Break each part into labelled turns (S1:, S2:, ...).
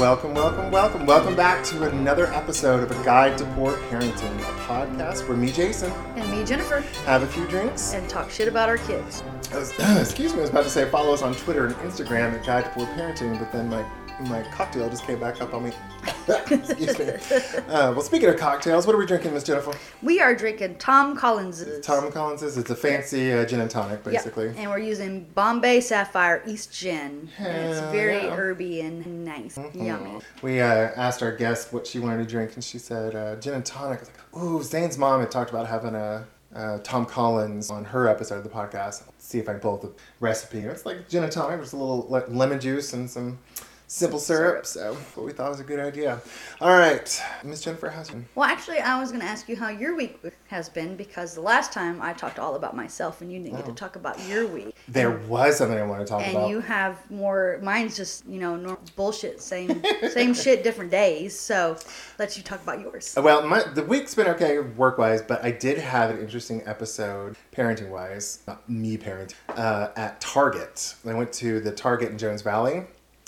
S1: Welcome, welcome, welcome, welcome back to another episode of A Guide to Poor Parenting, a podcast where me, Jason,
S2: And me, Jennifer,
S1: have a few drinks.
S2: and talk shit about our kids.
S1: Was- excuse me, I was about to say follow us on Twitter and Instagram at Guide to Poor Parenting, but then my my cocktail just came back up on me. excuse me. Uh, well, speaking of cocktails, what are we drinking, Miss Jennifer?
S2: We are drinking Tom Collins's.
S1: Tom Collins's. It's a fancy uh, gin and tonic,
S2: Yep,
S1: basically.
S2: And we're using Bombay Sapphire East Gin. And it's very
S1: yeah. Mm-hmm.
S2: herby and nice. Yummy.
S1: We uh, asked our guest what she wanted to drink, and she said uh, gin and tonic. I was like, ooh, Zane's mom had talked about having a uh, Tom Collins on her episode of the podcast. see if I can pull up the recipe. It's like gin and tonic, just a little le- lemon juice and some simple syrup. So, what we thought was a good idea. All right, Miss Jennifer, how's you?
S2: Well, actually, I was going to ask you how your week has been because the last time I talked all about myself and you didn't get to talk about your week.
S1: There was something I want to talk
S2: And
S1: about.
S2: you have more. Mine's just you know nor- bullshit. Same same shit, different days. So let you talk about yours.
S1: Well, my, the week's been okay work wise, but I did have an interesting episode parenting wise, not me parenting, uh, at Target. I went to the Target in Jones Valley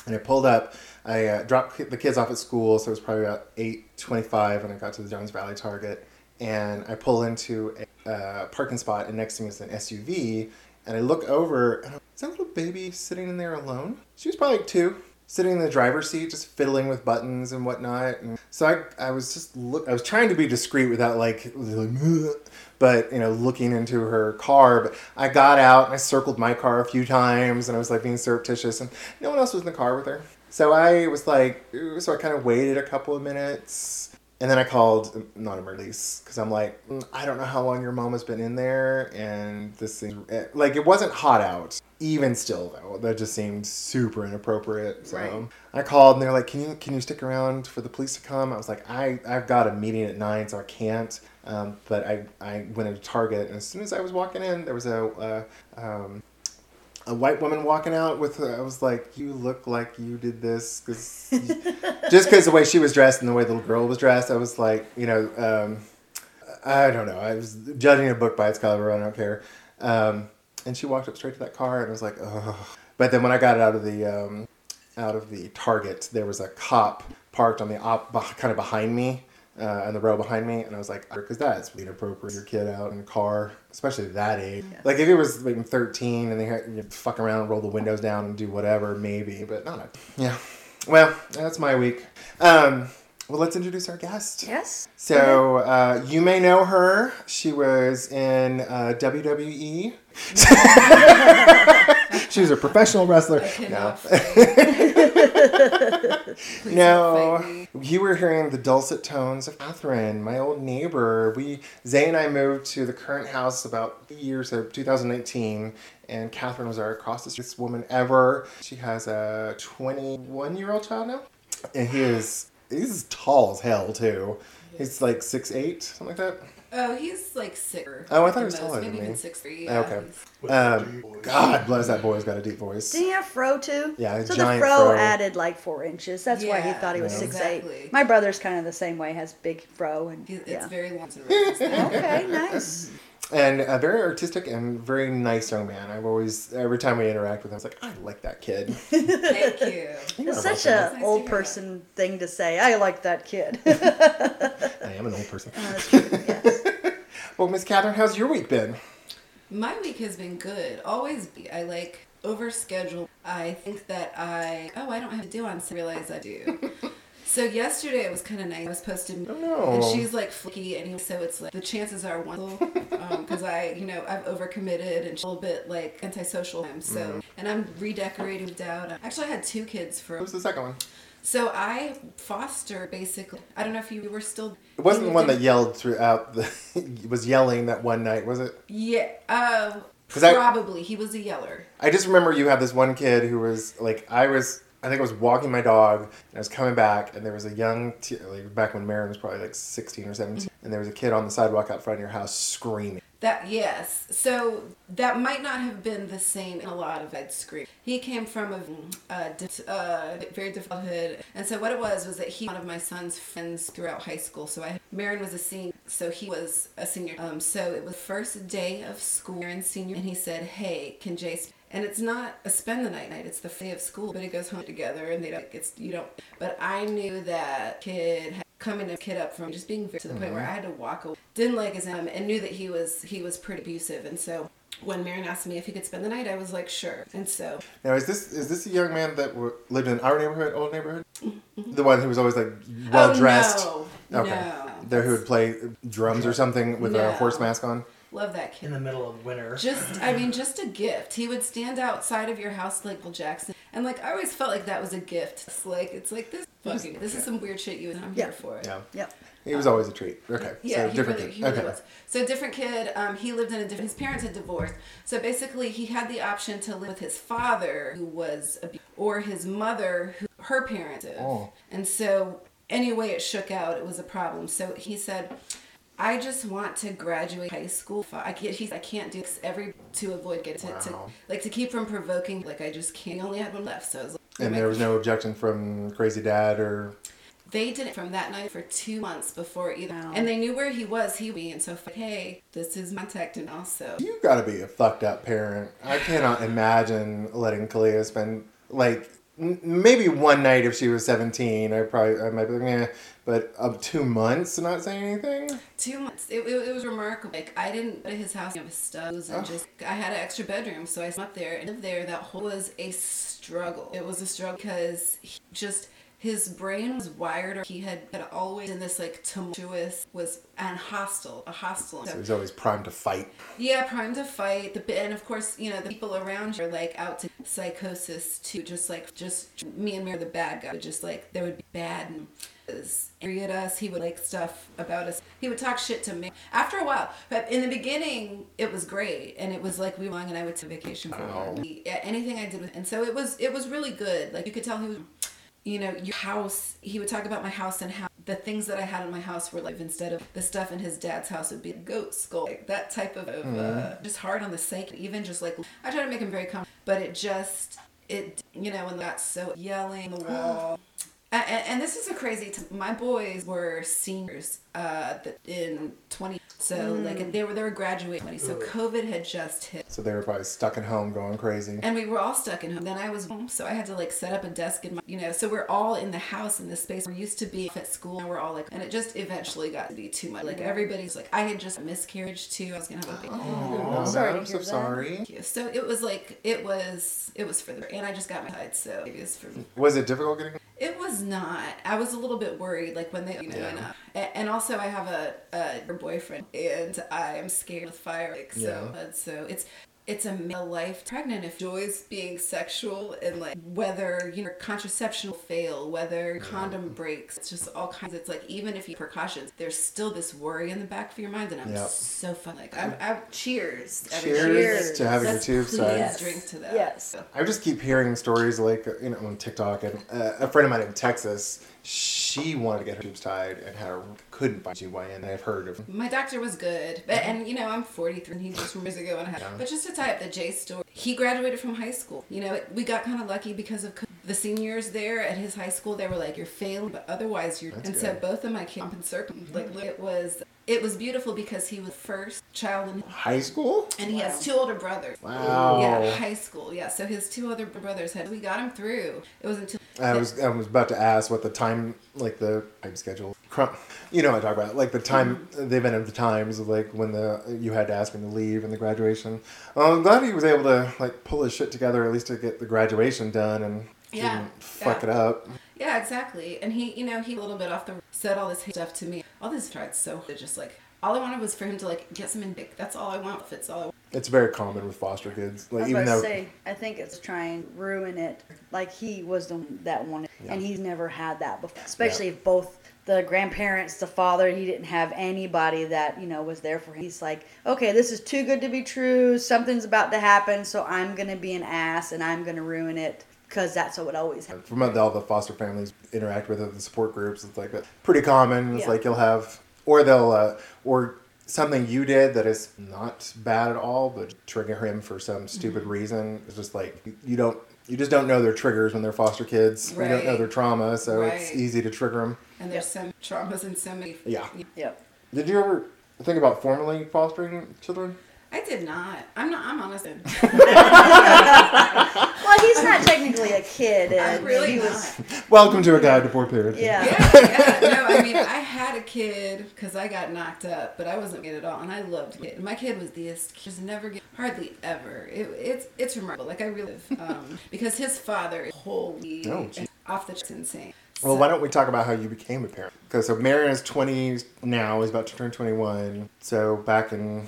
S1: and I pulled up. I uh, dropped the kids off at school, so it was probably about 8.25 when I got to the Jones Valley Target. And I pull into a uh, parking spot, and next to me is an SUV. And I look over, and I'm, is that little baby sitting in there alone? She was probably like two sitting in the driver's seat, just fiddling with buttons and whatnot. And so I, I was just look, I was trying to be discreet without like, like but you know, looking into her car. But I got out and I circled my car a few times, and I was like being surreptitious, and no one else was in the car with her. So I was like, so I kind of waited a couple of minutes. And then I called not emergency because I'm like, "Mm, I don't know how long your mom has been in there, and this thing, eh, like, it wasn't hot out. Even still, though, that just seemed super inappropriate. So
S2: Right.
S1: I called, and they're like, "Can you can you stick around for the police to come?" I was like, "I I've got a meeting at nine, so I can't." Um, but I I went into Target, and as soon as I was walking in, there was a uh, um, a white woman walking out with uh, I was like, you look like you did this because just because the way she was dressed and the way the little girl was dressed, I was like, you know, um, I don't know. I was judging a book by its cover. I don't care. Um, and she walked up straight to that car, and I was like, oh. But then when I got out of the um, out of the Target, there was a cop parked on the op kind of behind me. Uh, in the row behind me, and I was like, because that's inappropriate. Your kid out in a car, especially that age. Like if it was like 13 and they had you fuck around, roll the windows down, and do whatever, maybe, but not. A, yeah. Well, that's my week. Um, well, let's introduce our guest.
S2: Yes.
S1: So uh, you may know her. She was in uh, WWE. she was a professional wrestler. No. no, you were hearing the dulcet tones of Catherine, my old neighbor. We Zay and I moved to the current house about the year so 2019, and Catherine was our street woman ever. She has a 21 year old child now, and he is he's tall as hell too. He's like six eight, something like that.
S3: Oh, he's like six.
S1: Oh, I thought he was
S3: the
S1: taller
S3: most,
S1: than
S3: maybe
S1: me.
S3: even six three. Yeah,
S1: Okay.
S3: he's-
S1: Um, God bless that boy. He's got a deep voice.
S2: Did he have fro too?
S1: Yeah, a
S2: So the
S1: giant
S2: fro,
S1: fro.
S2: added like four inches. That's why he
S3: Yeah,
S2: thought he was
S1: Yeah.
S2: six eight. My brother's kind of the same way. Has big fro and
S3: He's, It's
S2: yeah.
S3: very long to raise.
S2: Okay, nice.
S1: And a very artistic and very nice young man. I've always, every time we interact with him, I was like, I like that kid.
S3: Thank you.
S1: You're
S2: It's such
S1: welcome.
S2: a
S3: Nice to
S2: old
S3: hear
S2: person thing to say. I like that kid.
S1: I am an old person.
S2: That's true, yes.
S1: Well, Miss Catherine, how's your week been?
S3: My week has been good. Always, be. I like overschedule. I think that I oh I don't have to do on. So I realize I do. So yesterday it was kind of nice. I was posted,
S1: Oh, no.
S3: and she's like flicky, and he, so it's like the chances are one because I, you know, I've overcommitted and she's a little bit like antisocial. So,
S1: Mm-hmm.
S3: and I'm redecorating out. Actually, I had two kids for.
S1: Who's the second one?
S3: So I foster basically. I don't know if you were still.
S1: It wasn't the one that yelled throughout the, was yelling that one night, was it?
S3: Yeah. Uh,
S1: 'Cause I-
S3: probably he was a yeller.
S1: I just remember you had this one kid who was like, I was, I think I was walking my dog and I was coming back and there was a young, t- like back when Marin was probably like 16 or 17, and there was a kid on the sidewalk out front of your house screaming.
S3: That yes. So that might not have been the same in a lot of Ed scream. He came from a di- uh, very difficult hood, and so what it was was that he one of my son's friends throughout high school. So I Marin was a senior, so he was a senior. Um, so it was first day of school, Marin senior, and he said, "Hey, can Jace?" and it's not a spend the night night. It's the day of school, but it goes home together, and they don't. It's you don't. But I knew that kid had coming a kid up from just being very, to the point where I had to walk away. Didn't like his um, and knew that he was he was pretty abusive, and so. When Marion asked me if he could spend the night, I was like, sure. And so
S1: Now, is this is this a young man that w- lived in our neighborhood, old neighborhood? The one who was always like well dressed.
S3: Oh, no.
S1: Okay.
S3: No.
S1: There who would play drums or something with a horse mask on.
S3: love that kid.
S4: in the middle of winter.
S3: Just, I mean, just a gift. He would stand outside of your house like Bill Jackson, and like I always felt like that was a gift. It's like it's like this fucking this is some weird shit you and I'm
S2: Yeah.
S3: here for it.
S1: Yeah.
S2: Yep.
S1: He was always a treat. Okay.
S3: Yeah,
S1: so
S3: he
S1: different
S3: really,
S1: kid.
S3: he really
S1: okay.
S3: was. So different kid. Um, he lived in a different. His parents had divorced. So basically, he had the option to live with his father, who was, abu- or his mother, who her parents. did.
S1: Oh.
S3: And so anyway, it shook out. It was a problem. So he said. I just want to graduate high school. I can't. He's. I can't do this every to avoid getting to, to like to keep from provoking. Like I just can't. He only had one left, so I was like,
S1: And there was no objection from crazy dad or
S3: they did it from that night for two months before either,
S2: Wow.
S3: and they knew where he was. He be and so like, hey, this is my contact, and also
S1: you got to be a fucked up parent. I cannot imagine letting Kalia spend like m- maybe one night if she was 17. I probably I might be like, eh, but up two months not saying anything.
S3: two months. It, it, it was remarkable. Like I didn't go to his house, know, his stuffs, and
S1: Oh.
S3: just I had an extra bedroom, so I slept there and lived there. That whole was a struggle. It was a struggle because he just his brain was wired, or he had, had always in this like tumultuous was and hostile, a hostile.
S1: So he was always primed to fight.
S3: Yeah, primed to fight. The and of course, you know the people around you are like out to psychosis too. Just like just me and Mary, the bad guy, just like there would be bad and angry at us. He would like stuff about us. He would talk shit to me. After a while, but in the beginning, it was great, and it was like we were long, and I would take vacation for
S1: Wow.
S3: He- yeah, anything I did with, and so it was it was really good. Like you could tell he was. You know, your house. He would talk about my house and how the things that I had in my house were like instead of the stuff in his dad's house would be a goat skull, like that type of, of uh, just hard on the psyche. Even just like I try to make him very calm, but it just it you know and got so yelling the wall. And, and this is a crazy. T- my boys were seniors uh, in twenty, so like they were they were graduating. 20, so COVID had just hit.
S1: So they were probably stuck at home going crazy.
S3: And we were all stuck in home. Then I was home, so I had to like set up a desk in my, you know, so we're all in the house in this space. We're used to be at school, and we're all like, and it just eventually got to be too much. Like everybody's like, I had just miscarriage too. I was gonna have a baby.
S1: Oh,
S2: sorry
S1: I'm so
S2: that.
S1: sorry.
S3: So it was like it was it was for the and I just got my side, so it it's for me.
S1: Was it difficult getting?
S3: It was not. I was a little bit worried, like when they, you know,
S1: Yeah.
S3: and, and also I have a, a boyfriend, and I am scared with fire. Like, so,
S1: Yeah.
S3: so it's it's a male life pregnant if joys being sexual and like whether you know contraception will fail whether condom breaks it's just all kinds it's like even if you precautions there's still this worry in the back of your mind and i'm
S1: Yep.
S3: so fun like i'm, I'm cheers
S1: Cheers,
S2: Cheers.
S1: to having
S3: Let's
S1: your tubes
S3: please
S1: tied.
S2: Yes.
S3: drink to that
S2: Yes.
S1: I just keep hearing stories like you know on TikTok and uh, a friend of mine in Texas. She wanted to get her tubes tied and had a, couldn't find GYN. I've heard of.
S3: My doctor was good, but and you know I'm 43, and he just years ago and I had.
S1: Yeah.
S3: But just to tie up the J story, he graduated from high school. You know, we got kind of lucky because of the seniors there at his high school. They were like, "You're failing, but otherwise you're."
S1: That's
S3: and so both of my kids and circle like it was it was beautiful because he was the first child in
S1: High school?
S3: and he
S2: Wow.
S3: has two older brothers.
S1: Wow.
S3: Yeah, high school. Yeah, so his two other brothers had. We got him through. It was until.
S1: I was I was about to ask what the time like the time schedule. Crum- You know what I talk about like the time
S3: Mm-hmm.
S1: the event of the times of like when the you had to ask him to leave and the graduation. Well, I'm glad he was able to like pull his shit together at least to get the graduation done and
S3: Yeah,
S1: didn't fuck
S3: yeah.
S1: it up.
S3: Yeah, exactly. And he, you know, he a little bit off the said all this hate stuff to me. All this tried so just like all I wanted was for him to like get some in dick. That's all I want. If it's all I want.
S1: It's very common with foster kids.
S2: I
S1: Like
S2: was
S1: even
S2: about
S1: though
S2: to say, I think it's trying to ruin it. Like he was the one that wanted,
S1: Yeah.
S2: and he's never had that before. Especially if both the grandparents, the father, he didn't have anybody that you know was there for him. He's like, okay, this is too good to be true. Something's about to happen, so I'm gonna be an ass and I'm gonna ruin it because that's what always happens.
S1: from all the foster families interact with it, the support groups, it's like that. Pretty common. It's
S2: Yeah.
S1: like you'll have, or they'll, uh, or something you did that is not bad at all, but trigger him for some stupid reason. It's just like you don't, you just don't know their triggers when they're foster kids. You don't know their trauma, so it's easy to trigger them.
S3: And there's some traumas and so many.
S1: Yeah.
S2: Yep.
S1: Did you ever think about formally fostering children?
S3: I did not. I'm not. I'm honest.
S2: Well, he's not technically a kid.
S3: I'm really
S2: he
S3: not.
S2: was.
S1: Welcome to a guide to poor parenting.
S2: Yeah.
S3: yeah, yeah. No, I mean, I had a kid because I got knocked up, but I wasn't good at all, and I loved it. My kid was the just never get hardly ever. It, it's it's remarkable. Like I really um, because his father is wholly
S1: Oh,
S3: off the charts insane.
S1: Well, why don't we talk about how you became a parent? Because so Marion is 20 now, is about to turn 21. So back in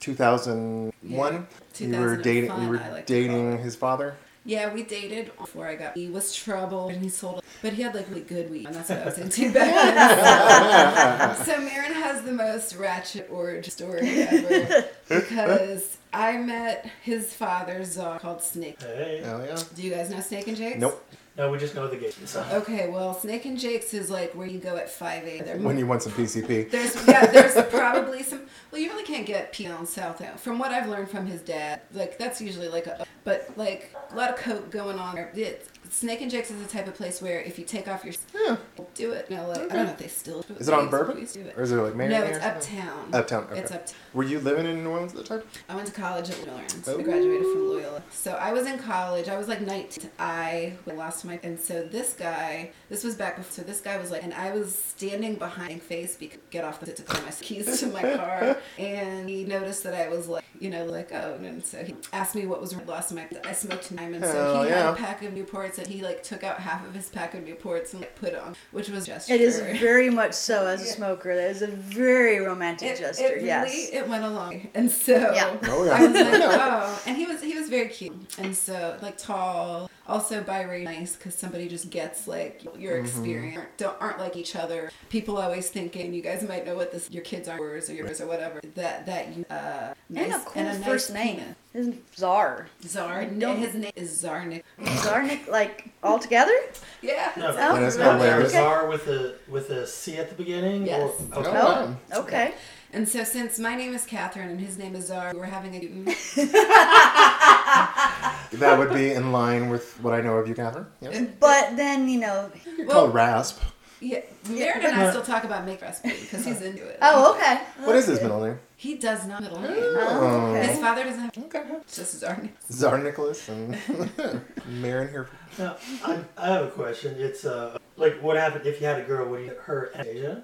S1: 2001,
S3: Yeah,
S1: you were dating.
S3: 2005,
S1: You were
S3: like
S1: dating his father.
S3: Yeah, we dated before I got. He was trouble and he sold, but he had like really good weed, and that's what I was into back then. so Marin has the most ratchet origin story ever because I met his father, Zar, called Snake.
S4: Hey.
S1: Hell yeah.
S3: Do you guys know Snake and Jake?
S1: Nope.
S4: No, we just know the game. So.
S3: Okay, well, Snake and Jake's is like where you go at 5 a.m.
S1: When you want some PCP.
S3: There's yeah, there's probably some. Well, you really can't get pee on South End. From what I've learned from his dad, like that's usually like a, but like a lot of coke going on there. It, Snake and Jake's is the type of place where if you take off your,
S1: Yeah.
S3: do it. No, like I don't know if they still. do
S1: Is it on
S3: They
S1: Bourbon?
S3: do it.
S1: Or is it like Marion?
S3: No, it's uptown.
S1: Uptown. Okay.
S3: It's uptown.
S1: Were you living in New Orleans at the time?
S3: I went to college at New Orleans.
S1: Oh.
S3: I graduated from Loyola. So I was in college. I was like 19. I lost my and so this guy. This was back before. So this guy was like, and I was standing behind face because get off the to put my keys to my car, and he noticed that I was like, you know, like oh, and so he asked me what was lost in my. I smoked time, and so
S1: Hell
S3: he
S1: yeah.
S3: had a pack of Newports, and he like took out half of his pack of Newports and like put it on, which was just.
S2: It is very much so as a
S3: Yeah.
S2: smoker. That is a very romantic
S3: it,
S2: gesture.
S3: it really
S2: yes.
S3: it went along and so
S2: Yeah.
S1: Oh, yeah.
S3: I was like oh and he was he was very cute and so like tall also biracial nice because somebody just gets like your
S1: Mm-hmm.
S3: experience don't aren't like each other people always thinking you guys might know what this your kids are yours or yours or whatever that that you uh
S2: and a cool
S3: nice
S2: first name.
S3: penis.
S2: His Czar.
S3: Czar
S2: No.
S3: and his name is Zarnik
S2: Zarnik, like all together?
S3: yeah
S4: No,
S2: Oh,
S1: That is
S2: okay.
S1: hilarious.
S4: Czar with a with a C at the beginning.
S3: Yes.
S4: Or, okay.
S1: Oh, wow.
S2: Oh, okay.
S3: and so since my name is Catherine and his name is Czar we're having a
S1: That would be in line with what I know of you, Catherine. Yes.
S2: But then, you know.
S1: You're
S3: Well-
S1: called Rasp.
S3: yeah Marin and I still talk about make recipe because he's into it
S2: Oh, okay.
S1: What is his middle name?
S3: He does not middle name.
S2: Oh,
S3: His father doesn't have
S1: Okay.
S3: just Zarnik.
S1: Czar Nicholas and Marin here.
S4: Now, I, I have a question. It's uh, like what happened if you had a girl? Would you her Asia?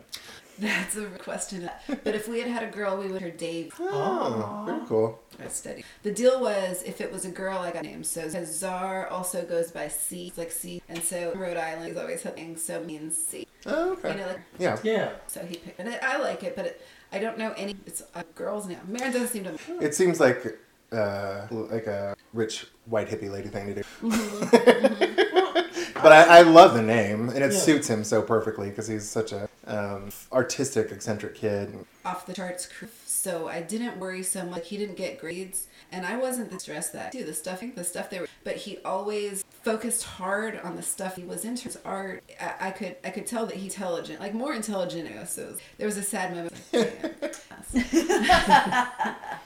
S3: That's a question. But if we had had a girl, we would have her Dave.
S1: Oh, very cool.
S3: I studied. The deal was if it was a girl, I got named. So Czar also goes by C, it's like C, and so Rhode Island is always having so means C.
S1: Oh,
S3: You
S1: okay.
S3: know, like
S1: Yeah.
S4: Yeah.
S3: so he picked. And I, I like it, but it, I don't know any. It's a girl's name. Marin doesn't seem to.
S1: It seems like uh, like a rich white hippie lady thing to do. Mm-hmm. Mm-hmm. But I, I love the name, and it
S4: Yeah.
S1: suits him so perfectly because he's such a um, artistic, eccentric kid.
S3: off the charts. So I didn't worry so much. He didn't get grades, and I wasn't the stressed that too. The stuff, the stuff they were, but he always focused hard on the stuff he was into. His art, I, I could, I could tell that he's intelligent, like more intelligent. than us. So there was a sad moment.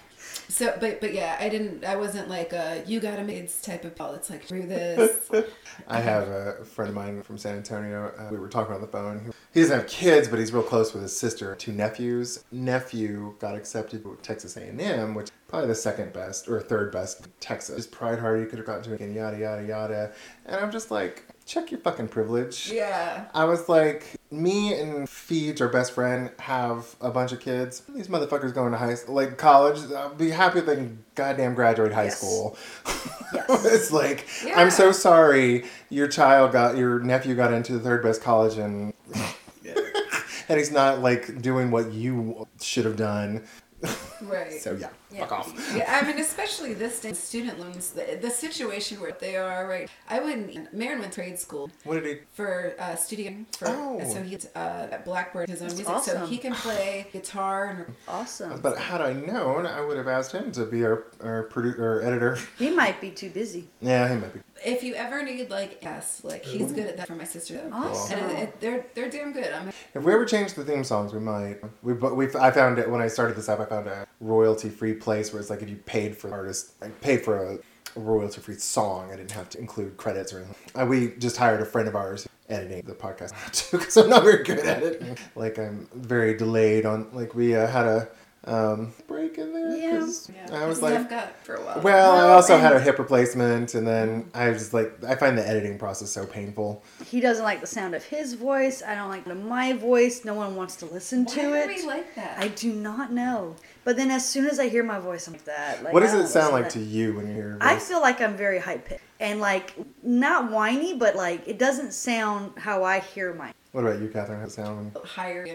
S3: So, but but yeah, I didn't. I wasn't like a you got a maids type of ball. It's like through this.
S1: I have a friend of mine from San Antonio. Uh, we were talking on the phone. He doesn't have kids, but he's real close with his sister. Two nephews. Nephew got accepted to Texas A&M, which is probably the second best or third best Texas. Just pride hard, you could have gotten to it, and yada yada yada. And I'm just like, check your fucking privilege.
S3: Yeah.
S1: I was like, me and Feeds, our best friend, have a bunch of kids. These motherfuckers going to high school, like college. I'll be happy if they can goddamn graduate high
S2: Yes.
S1: school.
S2: Yes.
S1: it's like,
S3: Yeah.
S1: I'm so sorry your child got, your nephew got into the third best college and. and he's not like doing what you should have done.
S3: Right.
S1: So yeah, fuck off.
S3: Yeah, I mean, especially this day, student loans, the, the situation where they are, right? I wouldn't, Marin went to trade school
S1: What did he?
S3: for uh, studio, for,
S1: Oh.
S3: so he's uh, at Blackbird, his own
S2: That's
S3: music, so he can play guitar and
S2: Awesome.
S1: But had I known, I would have asked him to be our our producer, our editor.
S2: He might be too busy.
S1: Yeah, he might be.
S3: If you ever need like yes, like he's good at that for my sister.
S2: Awesome.
S3: And it, it, they're they're damn good. I'm
S1: If we ever change the theme songs, we might. We but we I found it when I started this app. I found a royalty free place where it's like if you paid for artist, I paid for a, a royalty free song. I didn't have to include credits or anything. We just hired a friend of ours editing the podcast too because I'm not very good at it. Like I'm very delayed on. Like we uh, had a. um, break in there.
S2: Yeah.
S1: 'cause
S3: Yeah.
S1: I was
S3: Stuff
S1: like,
S3: got for a while.
S1: well, I also had a hip replacement, and then I was like, I find the editing process so painful.
S2: He doesn't like the sound of his voice. I don't like my voice. No one wants to listen
S3: Why
S2: to
S3: are
S2: it.
S3: we like that?
S2: I do not know. But then as soon as I hear my voice, I'm like that. Like,
S1: what does it sound
S2: listen
S1: like to you when you hear? your
S2: I feel like I'm very high pitched and like not whiny, but like it doesn't sound how I hear my.
S1: What about you, Catherine? How does it sound?
S3: higher.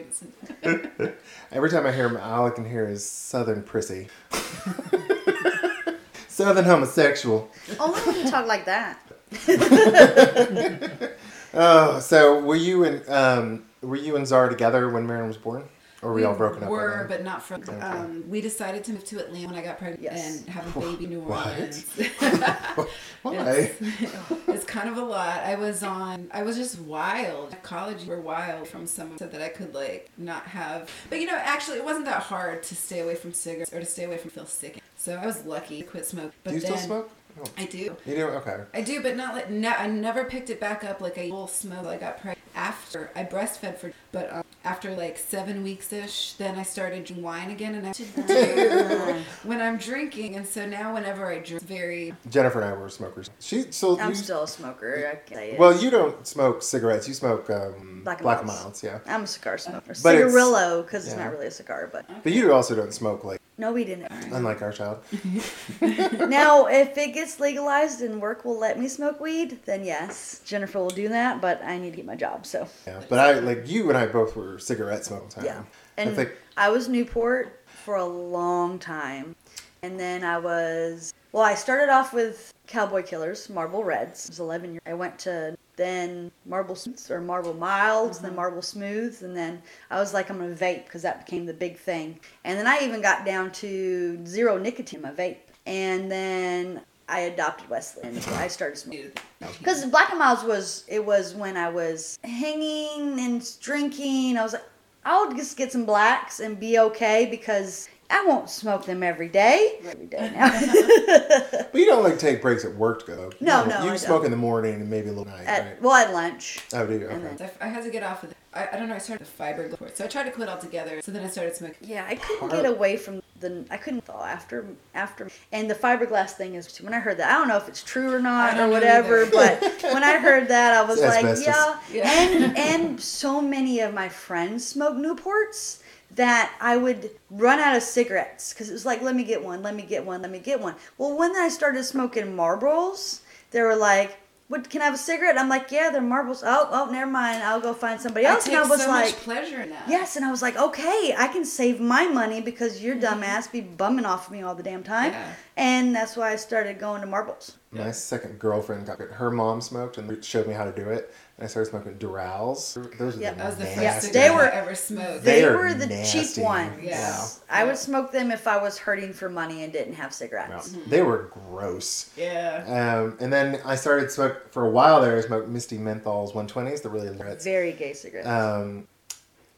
S1: Every time I hear him, all I can hear is Southern prissy. Southern homosexual.
S2: Only when you talk like that.
S1: Oh, so were you and um, were you and Zara together when Marion was born, or were we all broken up? by
S3: Were, but not from. Um, we decided to move to Atlanta when I got pregnant
S2: Yes.
S3: and have a baby in New
S1: What?
S3: Orleans.
S1: Why?
S3: it's kind of a lot. I was on. I was just wild. College were wild from someone said that I could like not have. But you know, actually, it wasn't that hard to stay away from cigarettes or to stay away from feel sick. So I was lucky to quit smoking. But
S1: Do you
S3: then,
S1: still smoke? Oh,
S3: I do.
S1: You do? Okay.
S3: I do, but not like no, I never picked it back up like I will smoke. I got pregnant after I breastfed for, but um, after like seven weeks ish, then I started drinking wine again, and I should do when I'm drinking. And so now, whenever I drink, it's very
S1: Jennifer and I were smokers. She so
S2: I'm
S1: you,
S2: still a smoker. I can say it.
S1: well, you don't smoke cigarettes. You smoke um,
S2: Black and
S1: black and
S2: Milds.
S1: milds, yeah.
S2: I'm a cigar smoker.
S1: But it's-
S2: Cigarillo, because it's
S1: yeah.
S2: not really a cigar, but
S1: But you also don't smoke like
S2: no, we didn't.
S1: unlike our child.
S2: now, if it gets legalized and work will let me smoke weed, then yes, Jennifer will do that. But I need to get my job, so
S1: Yeah, but I like you and I both were cigarette smoking time.
S2: yeah.
S1: I
S2: And
S1: think
S2: I was Newport for a long time, and then I was well. I started off with Cowboy Killers, Marlboro Reds. I was 11 years. I went to then Marlboro Smooths or Marlboro Milds, then mm-hmm. Marlboro Smooths, and then I was like, I'm gonna vape because that became the big thing. And then I even got down to zero nicotine in my vape, and then I adopted Wesley and I started smoking. Because Black and Milds was it was when I was hanging and drinking. I was like, I'll just get some blacks and be okay because I won't smoke them every day. Every day now.
S1: But you don't like take breaks at work to go.
S2: No,
S1: You-
S2: no,
S1: You
S2: I
S1: smoke
S2: don't.
S1: in the morning and maybe a little night,
S2: at,
S1: right?
S2: well, at lunch.
S1: Oh, do you?
S2: and
S1: Okay.
S2: then-
S3: I, I had to get off of. The, I, I don't know. I started the fiber before, so I tried to quit altogether. So then I started smoking.
S2: Yeah, I couldn't
S1: Hard.
S2: get away from the. I couldn't thaw after after. And the fiberglass thing is when I heard that. I don't know if it's true or not or whatever, but when I heard that, I was
S1: It's
S2: like,
S1: asbestos.
S2: yeah.
S3: Yeah.
S2: And and so many of my friends smoke Newports that I would run out of cigarettes because it was like, let me get one, let me get one, let me get one. Well, when I started smoking Marlboros, they were like. What, can I have a cigarette? I'm like, yeah, they're marbles. Oh, oh, never mind. I'll go find somebody else.
S3: I
S2: and I was
S3: so
S2: like,
S3: much pleasure in that.
S2: Yes, and I was like, okay, I can save my money because your dumbass be bumming off of me all the damn time.
S3: Yeah.
S2: And that's why I started going to marbles.
S1: My second girlfriend got it. Her mom smoked and showed me how to do it. I started smoking Dorals. Those are
S2: Yeah,
S1: the
S3: That was the first. Cigarette
S2: they were-
S3: I ever smoked.
S1: They
S2: They, were the
S1: nasty.
S2: cheap ones.
S3: Yeah.
S2: I
S3: Yeah.
S2: would smoke them if I was hurting for money and didn't have cigarettes.
S1: They were gross.
S3: yeah.
S1: Um, and then I started smoke for a while there. I smoked Misty Menthols 120s. They're really.
S2: Very gay cigarettes.
S1: Um,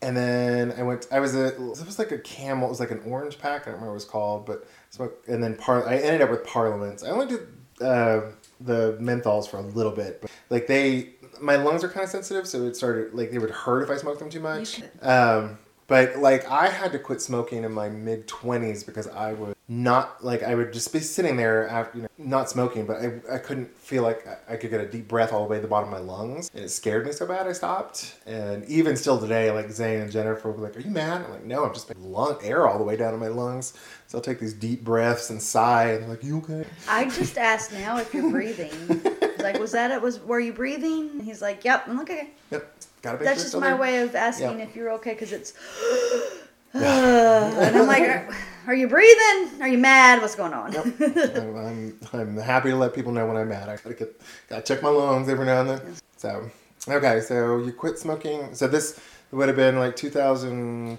S1: and then I went. I was a. It was like a Camel. It was like an orange pack. I don't remember what it was called, but smoked. And then par. I ended up with Parliaments. I only did uh, the menthols for a little bit, but like they, my lungs are kind of sensitive, so it started like they would hurt if I smoked them too much. Um, but like I had to quit smoking in my mid twenties because I would not like I would just be sitting there after you know not smoking, but I, I couldn't feel like I- I could get a deep breath all the way to the bottom of my lungs, and it scared me so bad I stopped. And even still today, like Zane and Jennifer were like, "Are you mad?" I'm like, "No, I'm just lung air all the way down to my lungs." So I'll take these deep breaths and sigh, and they're like, "You okay?"
S2: I just asked now if you're breathing. I was like, was that it? Was were you breathing? And he's like, yep. I'm like, okay.
S1: Yep, got a picture
S2: That's just my
S1: there.
S2: way of asking
S1: Yep.
S2: if you're okay because it's. and I'm like, are, are you breathing? Are you mad? What's going on?
S1: Yep. I'm, I'm I'm happy to let people know when I'm mad. I gotta get gotta check my lungs every now and then. So okay, so you quit smoking. So this would have been like 2001.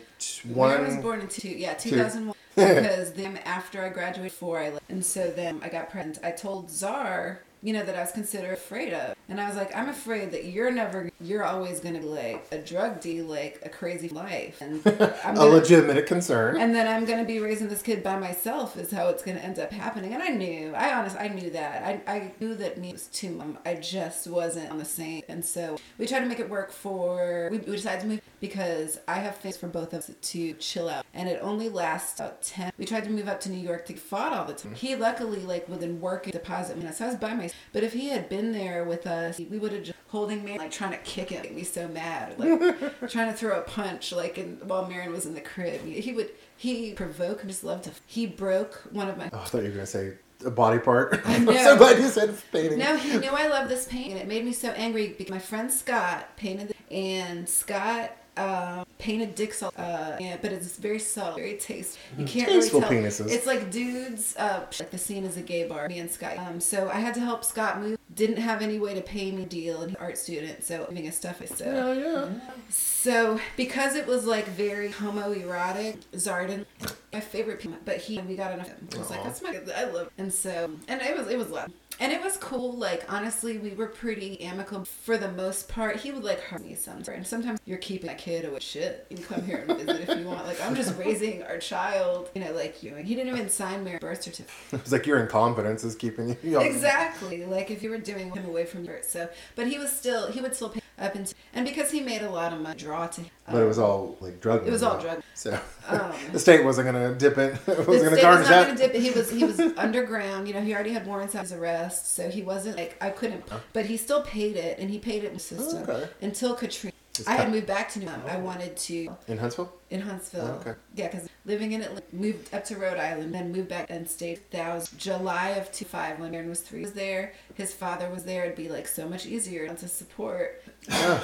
S3: When I was born in two, yeah, 2001. because then after I graduated, four I left, and so then I got pregnant. I told Czar you know, that I was considered afraid of. And I was like, I'm afraid that you're never, you're always going to be like a drug deal, like a crazy life. And I'm
S1: A
S3: gonna,
S1: legitimate concern.
S3: and then I'm going to be raising this kid by myself is how it's going to end up happening. And I knew, I honestly, I knew that. I, I knew that me was too, um, I just wasn't on the same. And so we tried to make it work for, we, we decided to move because I have things for both of us to chill out. And it only lasts about 10. We tried to move up to New York to fought all the time. He luckily, like, within work deposit me. So I was by myself. But if he had been there with us, we would have just holding me, like, trying to kick him, make me so mad. Like, trying to throw a punch, like, in, while Marion was in the crib. He would, he provoke, I just loved to. He broke one of my.
S1: oh, I thought you were gonna say a body part. I'm
S3: know.
S1: so glad you said painting.
S3: No, he knew I loved this paint, and it made me so angry because my friend Scott painted, it, and Scott um, painted Dick's, uh, yeah, but it's very subtle, very tasteful. You can't
S1: Mm-hmm. Tasteful
S3: really tell.
S1: penises.
S3: It's like dudes, uh, like the scene is a gay bar, me and Scott. Um, so I had to help Scott move. Didn't have any way to pay me a deal, and he's an art student, so giving his stuff. So
S1: Yeah, yeah.
S3: so because it was like very homoerotic, Zardan, my favorite but he we got enough. I was like, that's my I love. And so and it was it was loud. And it was cool. Like honestly, we were pretty amicable for the most part. He would like hurt me sometimes, and sometimes you're keeping that kid away. Shit, you can come here and visit if you want. Like I'm just raising our child, you know, like you. And he didn't even sign my birth certificate.
S1: It's like your incompetence is keeping you. you know,
S3: Exactly. Like if you were doing him away from your so, but he was still he would still pay up until and because he made a lot of money draw to.
S1: him But it was all like drug.
S3: It was all drug.
S1: So
S3: Um,
S1: the state wasn't gonna dip it. was
S3: The
S1: gonna
S3: state was
S1: garnish
S3: not
S1: that.
S3: going to dip it. He was he was underground. You know, he already had warrants out his arrest, so he wasn't like I couldn't. But he still paid it, and he paid it in the system
S1: Oh, okay.
S3: until Katrina.
S1: It's
S3: I had moved back to New York. I wanted to
S1: In Huntsville.
S3: in Huntsville.
S1: Oh, okay.
S3: Yeah, because living in it, moved up to Rhode Island, then moved back and stayed. That was July of 2005 when Aaron was three. He was there. His father was there. It'd be like so much easier to support.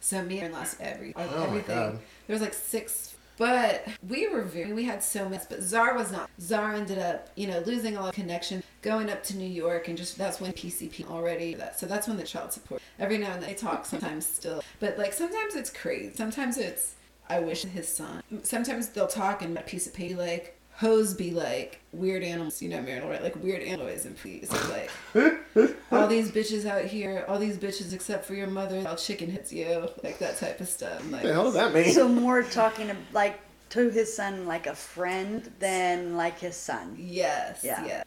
S3: So me and lost every
S1: Oh
S3: everything. There was like six, but we were very we had so much. But Czar was not. Czar ended up you know losing all connection, going up to New York, and just that's when PCP already. That so that's when the child support. Every now and then they talk sometimes still, but like sometimes it's crazy. Sometimes it's I wish his son. Sometimes they'll talk and a piece of paper like. Hoes be like weird animals, you know, Marilyn, right? Like weird animals and please. It's like all these bitches out here, all these bitches except for your mother, all chicken hits you, like that type of stuff. I'm
S1: What
S3: Like,
S1: the hell does that mean?
S2: So more talking to, like to his son like a friend than like his son.
S3: yes,
S2: Yeah.
S3: yeah.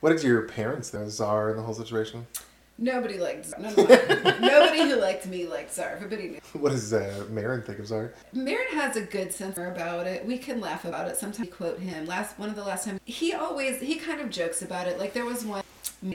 S1: what did your parents think of Czar in the whole situation?
S3: Nobody liked Czar. None of my- nobody who liked me liked Czar. Everybody knew.
S1: What does uh, Marin think of Czar?
S3: Marin has a good sense about it. We can laugh about it. Sometimes we quote him. Last one of the last time he always he kind of jokes about it. Like there was one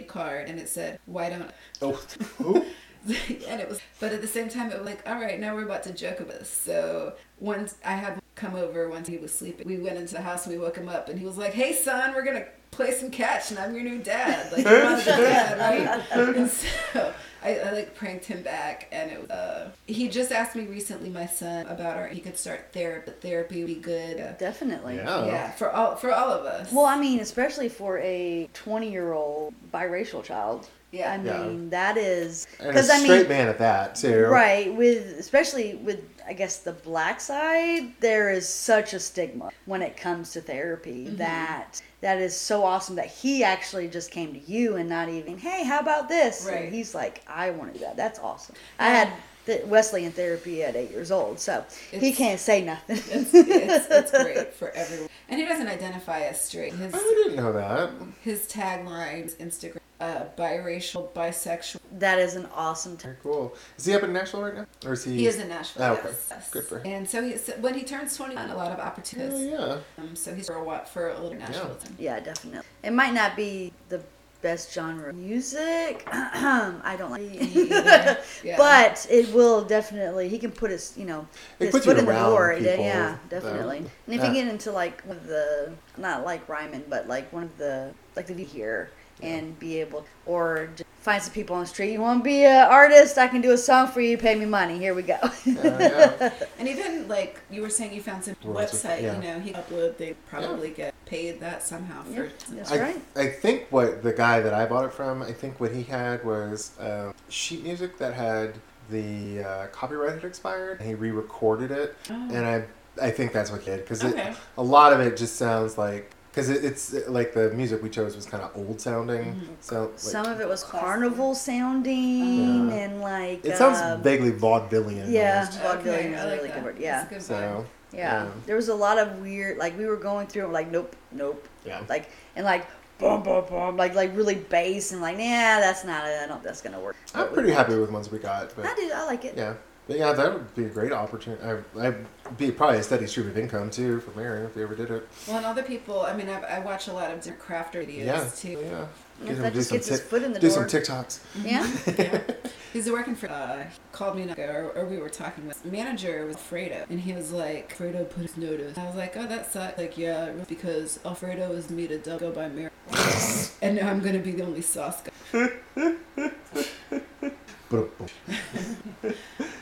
S3: card and it said, "Why don't?"
S1: Oh, who?
S3: and it was, but at the same time, it was like, all right, now we're about to joke about this. So once I had come over once he was sleeping, we went into the house and we woke him up, and he was like, "Hey, son, we're gonna play some catch, and I'm your new dad. Like you wanted a dad, right?" and so. I, I like pranked him back, and it was, uh, he just asked me recently, my son, about our he could start therapy. Therapy would be good. Uh,
S2: Definitely.
S1: Yeah.
S3: yeah, for all for all of us.
S2: Well, I mean, especially for a 20 year old biracial child.
S3: Yeah.
S2: I
S1: Yeah.
S2: mean, that is.
S1: And a
S2: Because, I
S1: straight
S2: mean.
S1: man at that too.
S2: Right, with especially with I guess the black side, there is such a stigma when it comes to therapy
S3: Mm-hmm.
S2: that that is so awesome that he actually just came to you and not even, hey, how about this?
S3: Right.
S2: And he's like, I want to do that. That's awesome. I had th- Wesley in therapy at eight years old, so he can't say nothing.
S3: it's, it's, it's great for everyone, and he doesn't identify as straight. His
S1: I didn't know that.
S3: his tagline is Instagram uh, biracial, bisexual.
S2: that is an awesome. T-
S1: cool. Is he up in Nashville right now, or is he?
S3: He is in Nashville.
S1: Oh, okay.
S3: yes, yes.
S1: Good for him.
S3: And so he, so when he turns 21, a lot of opportunities.
S1: Oh,
S3: opportunities.
S1: yeah.
S3: Um, so he's for a while, for a little Nashville. time.
S2: yeah, definitely. It might not be the best genre music. I don't like.
S3: either. Yeah.
S2: But it will definitely. He can put his, you know,
S1: It
S2: his foot in the door.
S1: people,
S2: yeah,
S1: though.
S2: definitely. And if
S1: Yeah.
S2: you get into like one of the, not like Ryman, but like one of the, like the here and be able, or find some people on the street. You want to be an artist? I can do a song for you. Pay me money. Here we go.
S1: yeah.
S3: And even like you were saying, you found some
S1: Right,
S3: website.
S1: yeah.
S3: You know, he upload. They probably get paid that somehow for.
S2: Yep, that's
S1: I,
S2: right.
S1: I think what the guy that I bought it from, I think what he had was uh, sheet music that had the uh, copyright had expired, and he re-recorded it,
S3: Oh.
S1: and I I think that's what he did because
S3: Okay.
S1: a lot of it just sounds like because it, it's uh, like the music we chose was kind of old sounding. So like,
S2: Some of it was carnival sounding
S1: Yeah.
S2: and like
S1: it sounds
S2: uh,
S1: vaguely vaudevillian.
S2: yeah,
S1: almost.
S2: vaudevillian is
S3: I
S2: a
S3: like
S2: really
S3: that.
S2: good word. Yeah.
S3: good.
S1: So
S2: Yeah,
S1: Yeah.
S2: there was a lot of weird. Like we were going through it, like nope, nope,
S1: yeah.
S2: like and like boom, boom, boom, like like really bass and like nah, that's not. It. I don't. That's gonna work.
S1: I'm pretty happy with ones we got, but
S2: I do. I like it.
S1: yeah. But yeah, that would be a great opportunity. I, I'd be probably a steady stream of income too for Marion if we ever did it.
S3: Well, and other people, I mean, I, I watch a lot of different crafter videos
S1: Yeah,
S3: too.
S1: yeah.
S2: If
S1: Get him
S2: that
S1: do
S2: just
S1: some
S2: gets his foot in the
S1: do
S2: door.
S1: some TikToks.
S2: Yeah.
S3: Yeah. He's working for, uh, called me, or, or we were talking with manager was Fredo, and he was like, Fredo put his notice. I was like, oh, that sucks. Like, yeah, because Alfredo was me to go by Mary, and now I'm gonna be the only sauce guy.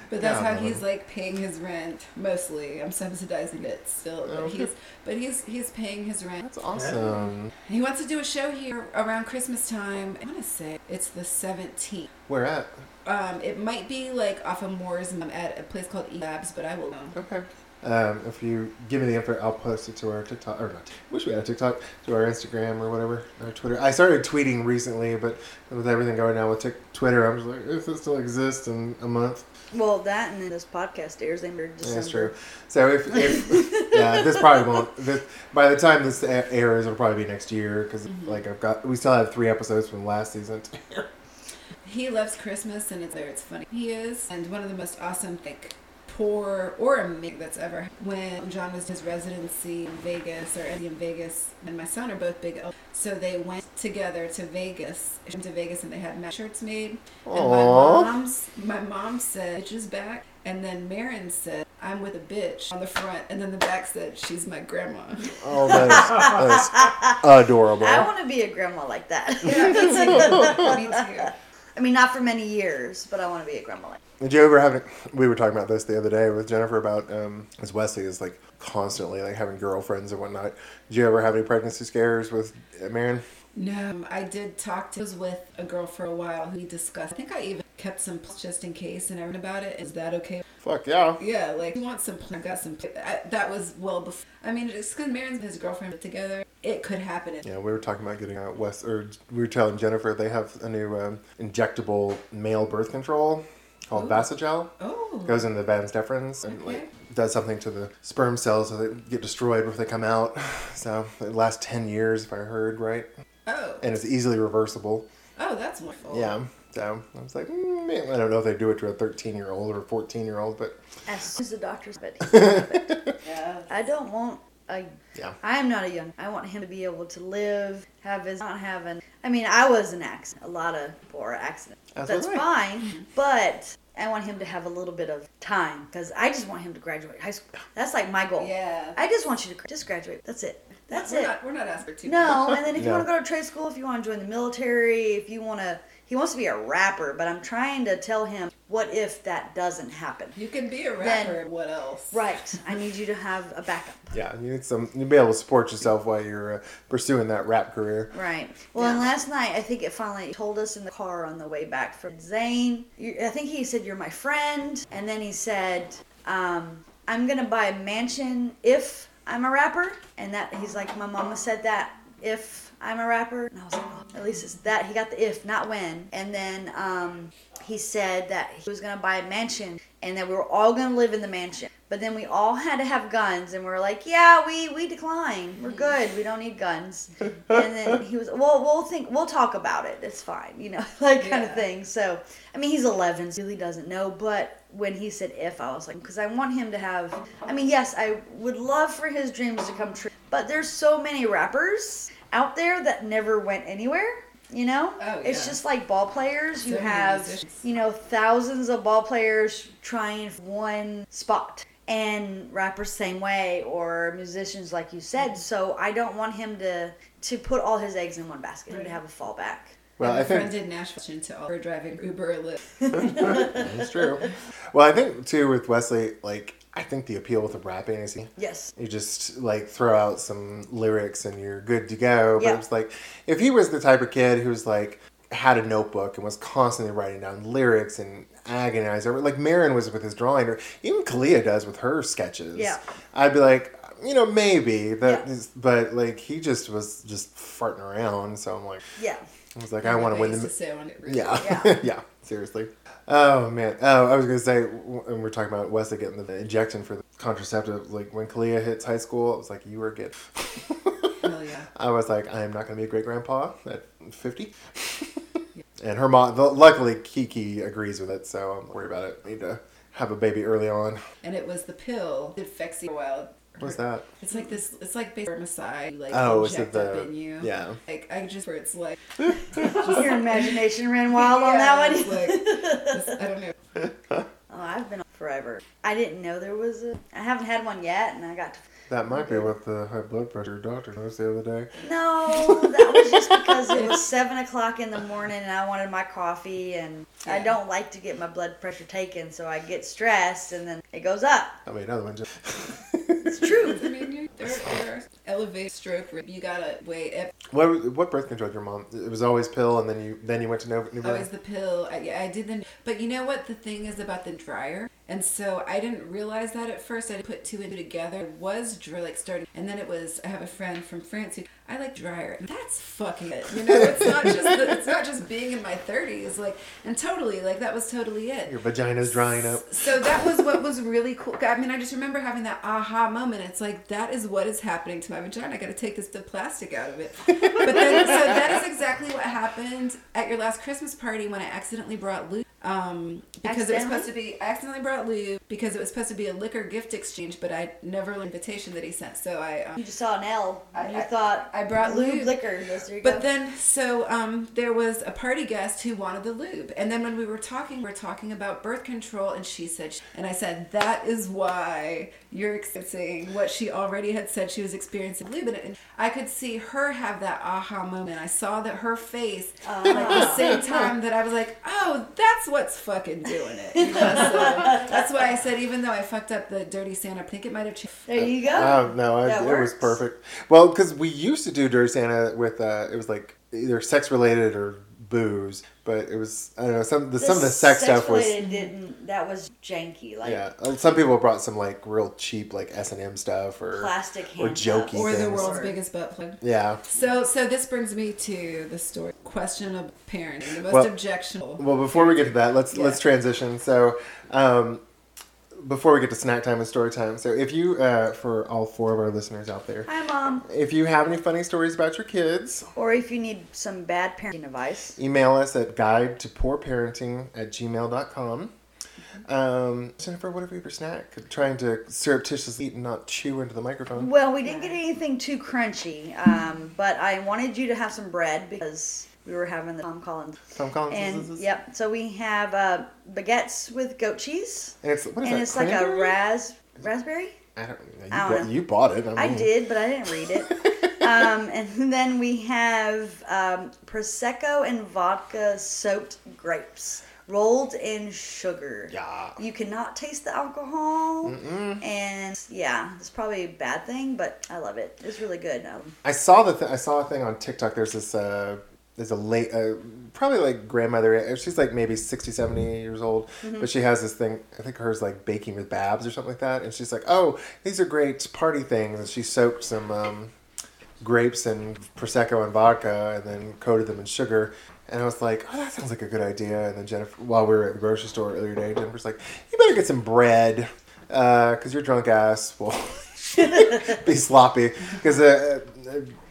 S1: But
S3: that's
S1: Yeah,
S3: how he's like paying his rent mostly. I'm subsidizing it still, but
S1: Okay.
S3: he's but he's he's paying his rent.
S1: that's awesome.
S3: He wants to do a show here around Christmas time. I want to say it's the 17th.
S1: Where at?
S3: Um, it might be like off of Moore's I'm at a place called E Labs, but I will know.
S1: Okay. Um, if you give me the info, I'll post it to our TikTok or not. Wish we had a TikTok to our Instagram or whatever, our Twitter. I started tweeting recently, but with everything going on with Tik Twitter, I'm just like, if it still exists in a month,
S2: Well, that and then this podcast airs in December.
S1: that's true. So if, if yeah, this probably won't. This, by the time this airs, it'll probably be next year because mm-hmm. like I've got, we still have three episodes from last season.
S3: He loves Christmas and it's there. It's funny. He is, and one of the most awesome, like, poor or amazing that's ever. Elton John was his residency in Vegas or Eddie in Vegas, and my son are both big, El- so they went together to Vegas, to Vegas, and they had match shirts made. And my
S1: Aww.
S3: mom's, my mom said, "Bitch is back," and then Marin said, "I'm with a bitch" on the front, and then the back said, "She's my grandma."
S1: Oh, that is, that is adorable.
S2: I want to be a grandma like that.
S3: yeah, me too. me too.
S2: I mean, not for many years, but I want to be a grandma like.
S1: Did you ever have? Any, we were talking about this the other day with Jennifer about um, as Wesley is like constantly like having girlfriends and whatnot. Did you ever have any pregnancy scares with uh, Marion?
S3: No, I did talk to. I was with a girl for a while who we discussed. I think I even kept some just in case and I everything about it. Is that okay?
S1: Fuck yeah.
S3: Yeah, like you want some. I got some. I, that was well before. I mean, it's because Marin and his girlfriend were together. It could happen.
S1: Yeah, we were talking about getting out west, or we were telling Jennifer they have a new um, injectable male birth control called
S3: Ooh.
S1: Vasalgel.
S3: Oh.
S1: Goes in the vas deferens and
S3: Okay.
S1: like does something to the sperm cells so they get destroyed if they come out. So it lasts ten years if I heard right,
S3: Oh.
S1: and it's easily reversible.
S3: Oh, that's wonderful.
S1: Yeah. So I was like, mm, I don't know if they do it to a 13 year old or a 14 year old, but
S2: As soon as the doctor's ready.
S3: Yeah.
S2: I don't want a.
S1: Yeah.
S2: I am not a young. I want him to be able to live, have his not having. I mean, I was an accident. A lot of poor accidents.
S1: As
S2: That's
S1: was I.
S2: fine, but I want him to have a little bit of time because I just want him to graduate high school. That's like my goal.
S3: Yeah.
S2: I just want you to gra- just graduate. That's it. That's
S3: we're
S2: it.
S3: Not, we're not asking for too
S2: No, and then if you want to go to trade school, if you want to join the military, if you want to, he wants to be a rapper. But I'm trying to tell him, what if that doesn't happen?
S3: You can be a rapper.
S2: Then-
S3: rapper. what else?
S2: Right. I need you to have a backup.
S1: yeah, you need some, you be able to support yourself while you're uh, pursuing that rap career.
S2: Right. Well, and last night I think it finally told us in the car on the way back from Zane. I think he said you're my friend, and then he said, um, "I'm gonna buy a mansion if I'm a rapper." And that he's like, "My mama said that if I'm a rapper," and I was like, oh, "At least it's that." He got the if, not when. And then um, he said that he was gonna buy a mansion, and that we were all gonna live in the mansion. But then we all had to have guns, and we are like, "Yeah, we we decline. We're good. We don't need guns." and then he was, "Well, we'll think. We'll talk about it. It's fine. You know, like kind of thing." So, I mean, he's 11, so he really doesn't know. But when he said "if," I was like, because I want him to have. I mean, yes, I would love for his dreams to come true. But there's so many rappers out there that never went anywhere. You know,
S3: Oh, yeah.
S2: it's just like ball players. You
S3: So many
S2: have,
S3: musicians.
S2: you know, thousands of ball players trying one spot and rappers same way or musicians like you said so i don't want him to to put all his eggs in one basket and to have a fallback
S1: Well,
S3: my
S1: I think
S3: friend in Nashville into all her driving Uber or Lyft.
S1: That's true. Well, I think too with Wesley, like I think the appeal with the rapping is he,
S2: yes
S1: you just like throw out some lyrics and you're good to go. But
S2: Yeah.
S1: it's like if he was the type of kid who's like had a notebook and was constantly writing down lyrics and agonized over like Marin was with his drawing or even Kalia does with her sketches.
S2: Yeah.
S1: I'd be like you know, maybe that
S2: Yeah.
S1: is, but like he just was just farting around. So I'm like,
S2: Yeah.
S1: I was like, I want to win the.
S3: to say I wanna get rid of
S1: Yeah,
S2: Yeah.
S1: yeah, seriously. Oh man. Oh, I was gonna say, when we're talking about Wesley getting the injection for the contraceptive, like when Kalia hits high school, it was like you were good.
S3: Hell yeah.
S1: I was like, I am not gonna be a great grandpa at fifty. and her mom, luckily, Kiki agrees with it, so I'm not worried about it. I need to have a baby early on.
S3: And it was the pill that for a while.
S1: What's that?
S3: It's like this. It's like basically spermicide. Like
S1: Oh, is it the-
S3: in you.
S1: yeah.
S3: Like I just where it's like.
S2: Your imagination ran wild on that one.
S3: like, this- I don't know.
S2: oh, I've been on forever. I didn't know there was a. I haven't had one yet, and I got to.
S1: That might be what the high blood pressure doctor noticed the other day.
S2: No, that was just because it was seven o'clock in the morning, and I wanted my coffee, and I don't like to get my blood pressure taken, so I get stressed, and then it goes up.
S1: I mean, another one just.
S2: It's true.
S3: I mean, you- there, there are elevated stroke. You gotta wait. If
S1: what what birth control did your mom? It was always pill, and then you then you went to Nuva. Nuva?
S3: always the pill. I, yeah, I did the. But you know what the thing is about the dryer, and so I didn't realize that at first. I didn't put two and two together. It was dry, like starting, and then it was. I have a friend from France who I like dryer. That's fucking it. You know, it's not just the, it's not just being in my thirties. Like, and totally like that was totally it.
S1: Your vagina's drying up.
S3: So that was what was really cool. I mean, I just remember having that aha moment. It's like that is what is happening to my vagina. I got to take this the plastic out of it. But then, so that is exactly what happened at your last Christmas party when I accidentally brought lube. Um, because it was supposed to be I accidentally brought lube because it was supposed to be a liquor gift exchange, but I never an invitation that he sent. So I um,
S2: You just saw an L, and you
S3: I-
S2: thought
S3: I brought
S2: lube
S3: lube.
S2: liquor. Yes,
S3: But
S2: go.
S3: then, so um, there was a party guest who wanted the lube, and then when we were talking, we were talking about birth control, and she said, and I said, that is why you're experiencing what she already had said she was experiencing lube, and, I could see her have that aha moment. I saw that her face, like the same time that I was like, oh, that's what's fucking doing it. You know, so that's why I said, even though I fucked up the dirty Santa, I think it might have changed.
S2: there you go.
S1: Oh no, I,
S2: That
S1: it was perfect. Well, because we used to do Dirty Santa with uh, it was like either sex related or booze, but it was I don't know some the, some of the sex stuff was
S2: didn't. That was janky, like
S1: yeah. Some people brought some like real cheap like S and M stuff or
S2: plastic
S1: or
S2: hand
S1: jokey
S2: cups.
S3: Or the
S1: things.
S3: world's biggest butt plug.
S1: yeah.
S3: So, so this brings me to the story question of parenting, the most
S1: Well-
S3: objectionable.
S1: Well, before we get to that, let's
S3: Yeah.
S1: let's transition. So, um, before we get to snack time and story time, so if you uh, for all four of our listeners out there,
S2: Hi, mom.
S1: if you have any funny stories about your kids,
S2: Or if you need some bad parenting advice,
S1: email us at guide to poor parenting at gmail.com. Um, Jennifer, what have we for snack? Trying to surreptitiously eat and not chew into the microphone.
S2: well, we didn't get anything too crunchy, um, but I wanted you to have some bread because we were having the Tom Collins.
S1: Tom Collins.
S2: And
S1: is
S2: yep, so we have uh, baguettes with goat cheese,
S1: And it's what is
S2: and
S1: that?
S2: it's like a ras raspberry.
S1: I don't. You,
S2: I don't
S1: bought,
S2: know.
S1: you bought it.
S2: I
S1: mean-
S2: did, but I didn't read it. um, and then we have um, prosecco and vodka soaked grapes rolled in sugar.
S1: Yeah.
S2: You cannot taste the alcohol, and yeah, it's probably a bad thing, but I love it. It's really good. Um,
S1: I saw the th- I saw a thing on TikTok. There's this uh, there's a late uh, probably like grandmother. She's like maybe 60, 70 years old,
S2: Mm-hmm.
S1: but she has this thing. I think hers like baking with Babs or something like that. And she's like, oh, these are great party things. And she soaked some um, grapes and prosecco and vodka, and then coated them in sugar. And I was like, oh, that sounds like a good idea. And then Jennifer, while we were at the grocery store earlier today, Jennifer's like, you better get some bread because your drunk ass will be sloppy. Because uh, uh,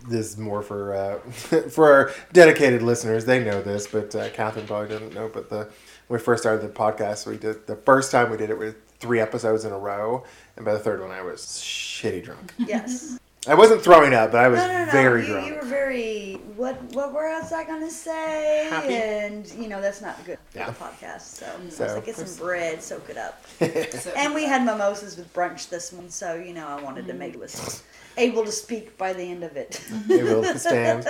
S1: this is more for uh, for our dedicated listeners. They know this, but uh, Catherine probably didn't know. But the when we first started the podcast, we did the first time we did it with three episodes in a row, and by the third one, I was shitty drunk.
S2: yes.
S1: I wasn't throwing up, but I was
S2: No, no, no.
S1: very
S2: you,
S1: drunk.
S2: you were very. What? What was I gonna say?
S1: Happy.
S2: And you know that's not good for
S1: Yeah.
S2: the podcast. So, I was like, get some bread, soak it up.
S3: So,
S2: And we had mimosas with brunch this one, so you know I wanted to make it was able to speak by the end of it.
S1: They will stand.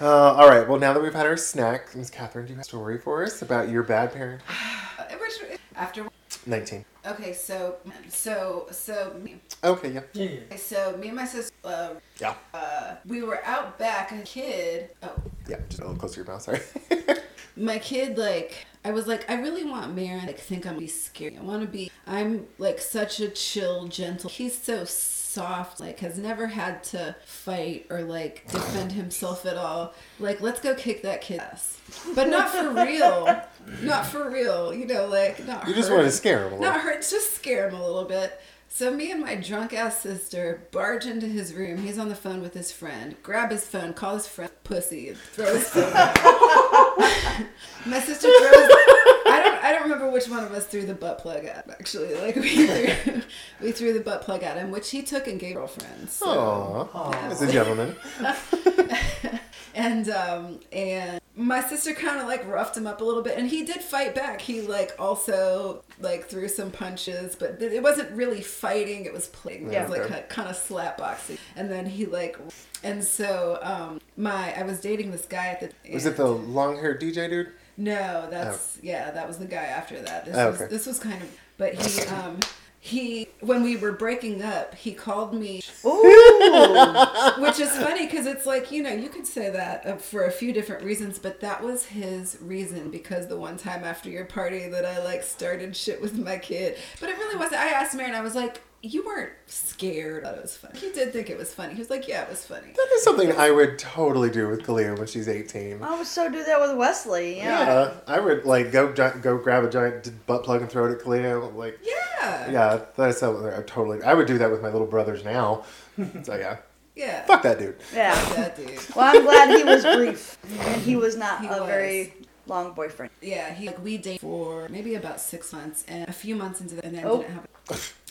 S1: Uh, all right. Well, now that we've had our snack, Miss Catherine, do you have a story for us about your bad parent?
S3: after
S1: Nineteen.
S3: okay, so so so
S1: Okay. Yeah.
S4: Yeah, yeah.
S3: so me and my sister, uh,
S1: Yeah.
S3: uh, we were out back. A kid, oh,
S1: Yeah. Just a little closer to your mouth. Sorry.
S3: my kid like I was like I really want Marin like think I'm be scary. I want to be I'm like such a chill, gentle. He's so soft, like has never had to fight or like defend himself at all. Like, let's go kick that kid's ass. But not for real. Not for real. You know, like not
S1: You just
S3: hurt
S1: wanted to scare him a little.
S3: not hurt, just scare him a little bit. So me and my drunk ass sister barge into his room. He's on the phone with his friend. Grab his phone, call his friend pussy, and throw his phone. my sister throws. I don't. Remember which one of us threw the butt plug at. him, Actually, like we threw, we threw the butt plug at him, which he took and gave girlfriends. So.
S1: Aw, as a gentleman.
S3: and um and my sister kind of like roughed him up a little bit and he did fight back he like also like threw some punches but it wasn't really fighting it was playing it was like kind of slap boxing and then he like and so um my i was dating this guy at the
S1: Was it the long haired DJ dude?
S3: No, that's yeah, that was the guy after that. This
S1: Oh,
S3: was
S1: okay.
S3: this was kind of but he um he when we were breaking up, he called me
S2: Ooh.
S3: which is funny because it's like you know you could say that uh, for a few different reasons but that was his reason because the one time after your party that i like started shit with my kid but it really wasn't i asked Mary and i was like you weren't scared that it was funny he did think it was funny he was like yeah it was funny
S1: That is something I would totally do with Kalia when she's 18.
S2: I would so do that with Wesley. Yeah.
S1: Yeah, I would like go go grab a giant butt plug and throw it at Kalia. Like,
S3: yeah
S1: yeah, that's something I totally. I would do that with my little brothers now. So yeah,
S3: yeah
S1: fuck that dude.
S2: Yeah.
S3: that dude
S2: Well, I'm glad he was brief and he was not
S3: He
S2: a
S3: was.
S2: very long boyfriend.
S3: yeah he like we dated for maybe about six months and a few months into that and then
S2: Oh.
S3: didn't have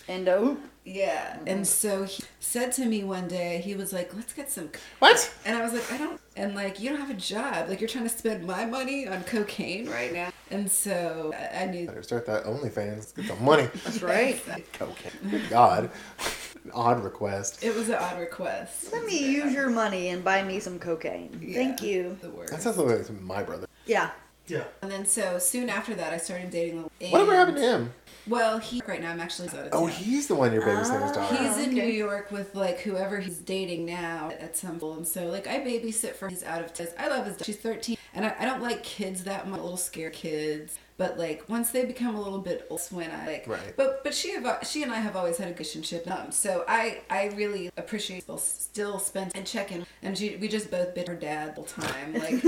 S2: And oh.
S3: yeah and mm-hmm. so he said to me one day he was like let's get some
S1: What?
S3: And I was like, I don't, and like, you don't have a job. Like, you're trying to spend my money on cocaine right now. And so I, I knew.
S1: Better start that OnlyFans. Get some money.
S2: that's right.
S1: cocaine. Good God. Odd request.
S3: It was an odd request.
S2: Let me use your money and buy me some cocaine. Thank you.
S3: The word.
S1: That sounds like my brother.
S2: Yeah.
S4: Yeah.
S3: And then so soon after that, I started dating. Lil-
S1: Whatever happened to him?
S3: Well, he right now I'm actually out of
S1: Oh, he's the one you're babysitting his daughter.
S3: He's in
S2: okay.
S3: New York with like whoever he's dating now at some point. And so like I babysit for his out of town. I love his. She's 13, and I, I don't like kids that much. Little scare kids. But like once they become a little bit old, when I like,
S1: Right.
S3: but but she have she and I have always had a good relationship. Um, so I I really appreciate still still spend and check in, and she, we just both bit her dad the time. Like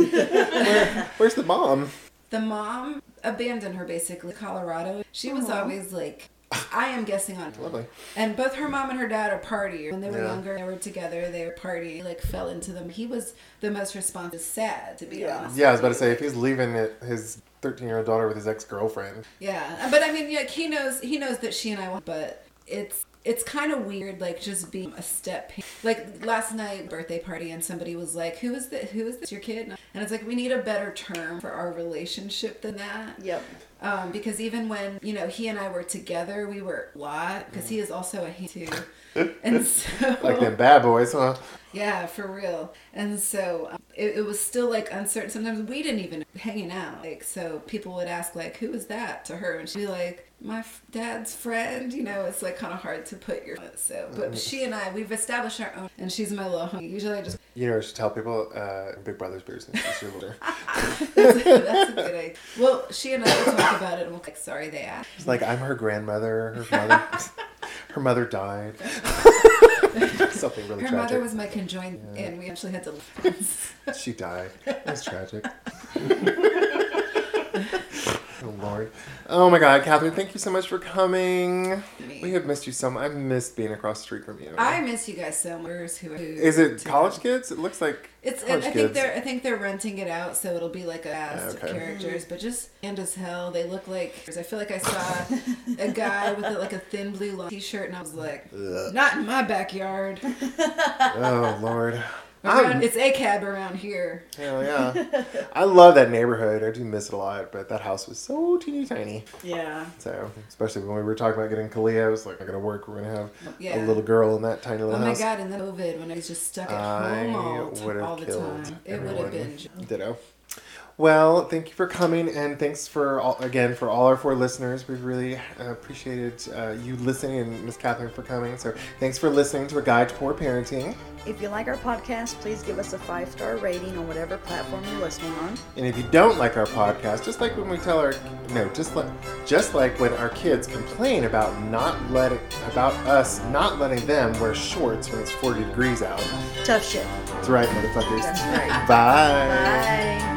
S1: Where's the mom?
S3: the mom abandoned her basically colorado she was always like i am guessing on
S1: Lovely.
S3: and both her mom and her dad are party. when they were
S1: Yeah.
S3: younger they were together they were party. like fell into them he was the most responsive sad to be
S2: Yeah.
S3: honest
S1: Yeah, I was about to say if he's leaving it, his 13 year old daughter with his ex girlfriend.
S3: yeah uh, but i mean like he knows he knows that she and i want but it's it's kind of weird like just being a step like last night birthday party and somebody was like who is this who is this your kid and it's like we need a better term for our relationship than that
S2: Yep.
S3: Um, because even when you know he and I were together, we were a lot because he is also a he too, and so
S1: Like them bad boys, huh?
S3: yeah, for real. And so um, it, it was still like uncertain. Sometimes we didn't even hanging out. Like so, people would ask like, "Who is that?" to her, and she'd be like, "My f- dad's friend." You know, it's like kind of hard to put your so. But she and I, we've established our own, and she's my little homie. Usually, I just
S1: You know, I should tell people uh, Big Brother's beers and she's your older.
S3: that's, that's a good idea. Well, she and I about it, and we'll like, sorry they asked.
S1: It's like I'm her grandmother. Her mother, her mother died. Something really tragic.
S3: Her
S1: tragic.
S3: mother was my conjoined, and we actually had to.
S1: She died. That's tragic. oh Lord. Oh my God, Catherine! Thank you so much for coming. We have missed you so much. I've missed being across the street from you.
S3: I miss you guys so much. Who, who
S1: Is it college kids? It looks like
S3: It's. I think
S1: kids.
S3: they're. I think they're renting it out, so it'll be like a ah, cast
S1: Okay.
S3: of characters, but just and as hell. They look like. I feel like I saw a guy with a, like a thin blue long t-shirt, and I was like,
S1: Ugh.
S3: not in my backyard.
S1: Oh Lord.
S3: Around, it's a cab around here.
S1: Hell yeah. I love that neighborhood. I do miss it a lot, but that house was so teeny tiny.
S2: Yeah.
S1: So, especially when we were talking about getting Kalia, I was like, not gonna work. We're gonna have
S3: Yeah.
S1: a little girl in that tiny little house.
S3: Oh my
S1: house.
S3: god! And then COVID, when I was just stuck at
S1: I
S3: home all, all the time, it would have been.
S1: Ditto. Well, thank you for coming, and thanks for all, again for all our four listeners. We've really uh, appreciated uh, you listening, and Miss Catherine for coming. So, thanks for listening to a guide to poor parenting.
S2: If you like our podcast, please give us a five star rating on whatever platform you're listening on.
S1: And if you don't like our podcast, just like when we tell our no, just like just like when our kids complain about not letting about us not letting them wear shorts when it's 40 degrees out.
S2: Tough shit.
S1: That's right, motherfuckers.
S2: That's right.
S1: Bye.
S2: Bye.